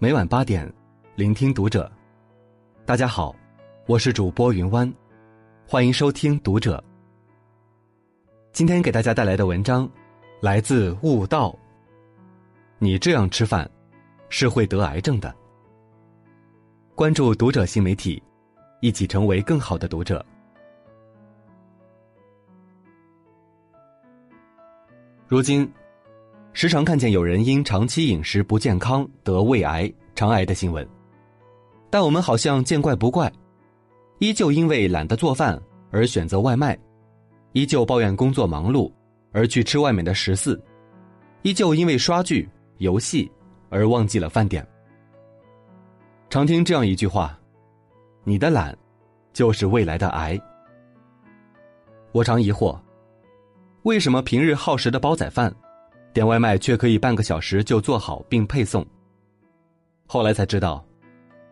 每晚八点，聆听读者。大家好，我是主播云湾，欢迎收听读者。今天给大家带来的文章来自悟道。你这样吃饭，是会得癌症的。关注读者新媒体，一起成为更好的读者。如今。时常看见有人因长期饮食不健康得胃癌、肠癌的新闻，但我们好像见怪不怪，依旧因为懒得做饭而选择外卖，依旧抱怨工作忙碌而去吃外面的食肆，依旧因为刷剧、游戏而忘记了饭点。常听这样一句话：“你的懒，就是未来的癌。”我常疑惑，为什么平日耗时的煲仔饭？点外卖却可以半个小时就做好并配送。后来才知道，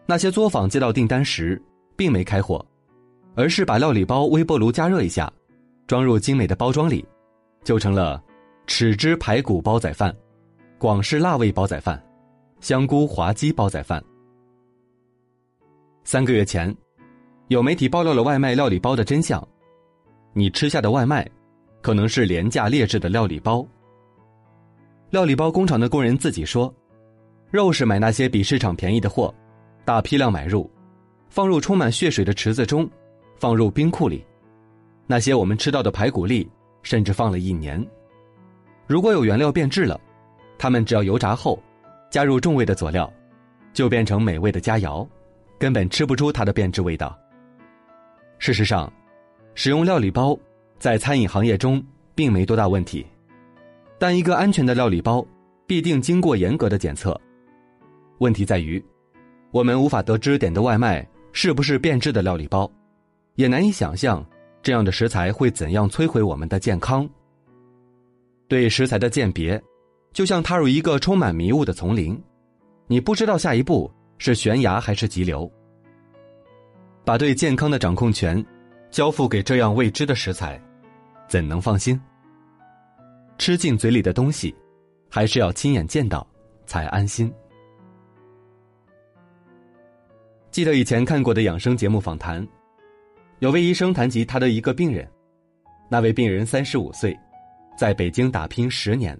那些作坊接到订单时，并没开火，而是把料理包微波炉加热一下，装入精美的包装里，就成了豉汁排骨煲仔饭、广式辣味煲仔饭、香菇滑鸡煲仔饭。三个月前，有媒体爆料了外卖料理包的真相：你吃下的外卖，可能是廉价劣质的料理包。料理包工厂的工人自己说：“肉是买那些比市场便宜的货，大批量买入，放入充满血水的池子中，放入冰库里。那些我们吃到的排骨粒，甚至放了一年。如果有原料变质了，他们只要油炸后，加入重味的佐料，就变成美味的佳肴，根本吃不出它的变质味道。事实上，使用料理包在餐饮行业中并没多大问题。”但一个安全的料理包，必定经过严格的检测。问题在于，我们无法得知点的外卖是不是变质的料理包，也难以想象这样的食材会怎样摧毁我们的健康。对食材的鉴别，就像踏入一个充满迷雾的丛林，你不知道下一步是悬崖还是急流。把对健康的掌控权交付给这样未知的食材，怎能放心？吃进嘴里的东西，还是要亲眼见到才安心。记得以前看过的养生节目访谈，有位医生谈及他的一个病人，那位病人三十五岁，在北京打拼十年，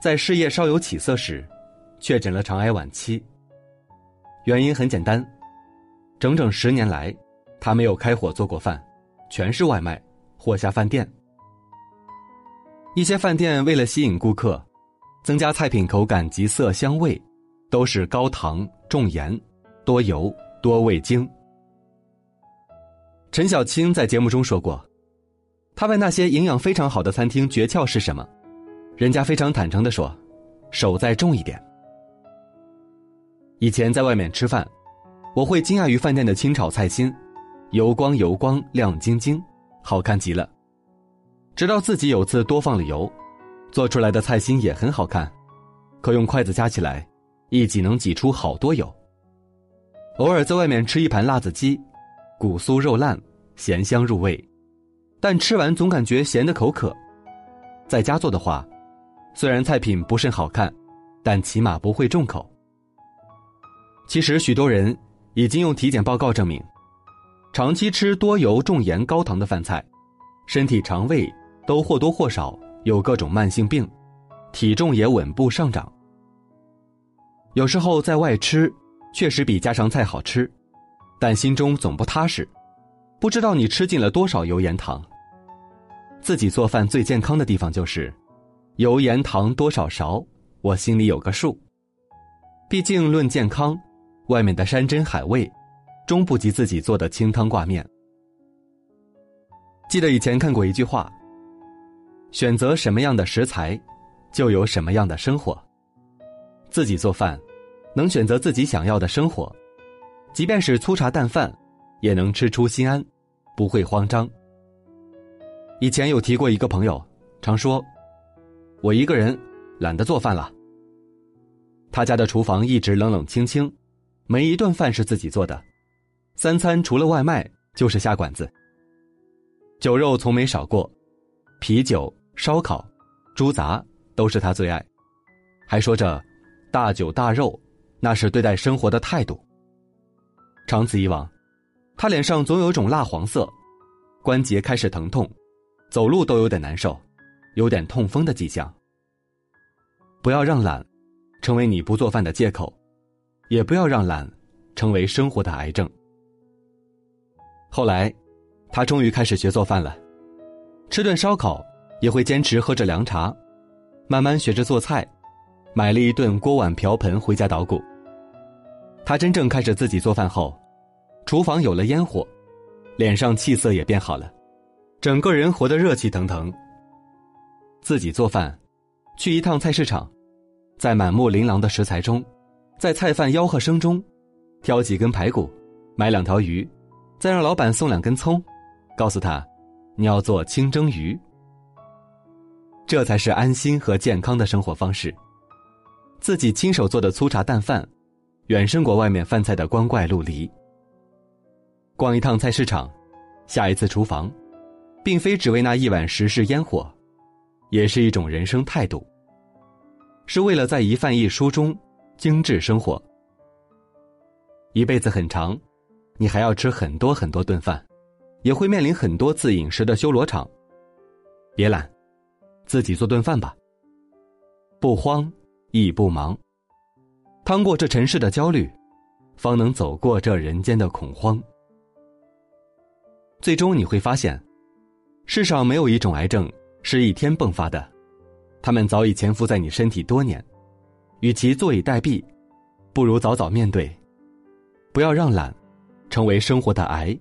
在事业稍有起色时，确诊了肠癌晚期。原因很简单，整整十年来，他没有开火做过饭，全是外卖或下饭店。一些饭店为了吸引顾客，增加菜品口感及色香味，都是高糖、重盐、多油、多味精。陈小青在节目中说过，他问那些营养非常好的餐厅诀窍是什么，人家非常坦诚的说：“手再重一点。”以前在外面吃饭，我会惊讶于饭店的清炒菜心，油光油光、亮晶晶，好看极了。直到自己有次多放了油，做出来的菜心也很好看，可用筷子夹起来，一挤能挤出好多油。偶尔在外面吃一盘辣子鸡，骨酥肉烂，咸香入味，但吃完总感觉咸的口渴。在家做的话，虽然菜品不甚好看，但起码不会重口。其实许多人已经用体检报告证明，长期吃多油、重盐、高糖的饭菜，身体肠胃。都或多或少有各种慢性病，体重也稳步上涨。有时候在外吃，确实比家常菜好吃，但心中总不踏实，不知道你吃进了多少油盐糖。自己做饭最健康的地方就是，油盐糖多少勺，我心里有个数。毕竟论健康，外面的山珍海味，终不及自己做的清汤挂面。记得以前看过一句话。选择什么样的食材，就有什么样的生活。自己做饭，能选择自己想要的生活，即便是粗茶淡饭，也能吃出心安，不会慌张。以前有提过一个朋友，常说：“我一个人懒得做饭了。”他家的厨房一直冷冷清清，没一顿饭是自己做的，三餐除了外卖就是下馆子。酒肉从没少过，啤酒。烧烤、猪杂都是他最爱，还说着大酒大肉，那是对待生活的态度。长此以往，他脸上总有一种蜡黄色，关节开始疼痛，走路都有点难受，有点痛风的迹象。不要让懒成为你不做饭的借口，也不要让懒成为生活的癌症。后来，他终于开始学做饭了，吃顿烧烤也会坚持喝着凉茶，慢慢学着做菜，买了一顿锅碗瓢盆回家捣鼓。他真正开始自己做饭后，厨房有了烟火，脸上气色也变好了，整个人活得热气腾腾。自己做饭，去一趟菜市场，在满目琳琅的食材中，在菜贩吆喝声中，挑几根排骨，买两条鱼，再让老板送两根葱，告诉他，你要做清蒸鱼。这才是安心和健康的生活方式。自己亲手做的粗茶淡饭。远胜过外面饭菜的光怪陆离。逛一趟菜市场，下一次厨房，并非只为那一碗时事烟火，也是一种人生态度。是为了在一饭一书中精致生活。一辈子很长，你还要吃很多很多顿饭，也会面临很多次饮食的修罗场。别懒，自己做顿饭吧。不慌，亦不忙。趟过这尘世的焦虑，方能走过这人间的恐慌。最终你会发现，世上没有一种癌症是一天迸发的，他们早已潜伏在你身体多年。与其坐以待毙，不如早早面对。不要让懒成为生活的癌，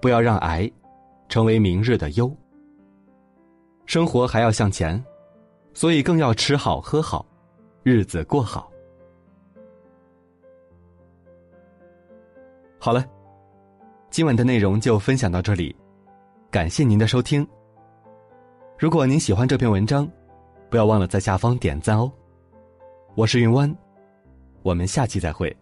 不要让癌成为明日的忧。生活还要向前，所以更要吃好喝好，日子过好。好了，今晚的内容就分享到这里，感谢您的收听。如果您喜欢这篇文章，不要忘了在下方点赞哦。我是云湾，我们下期再会。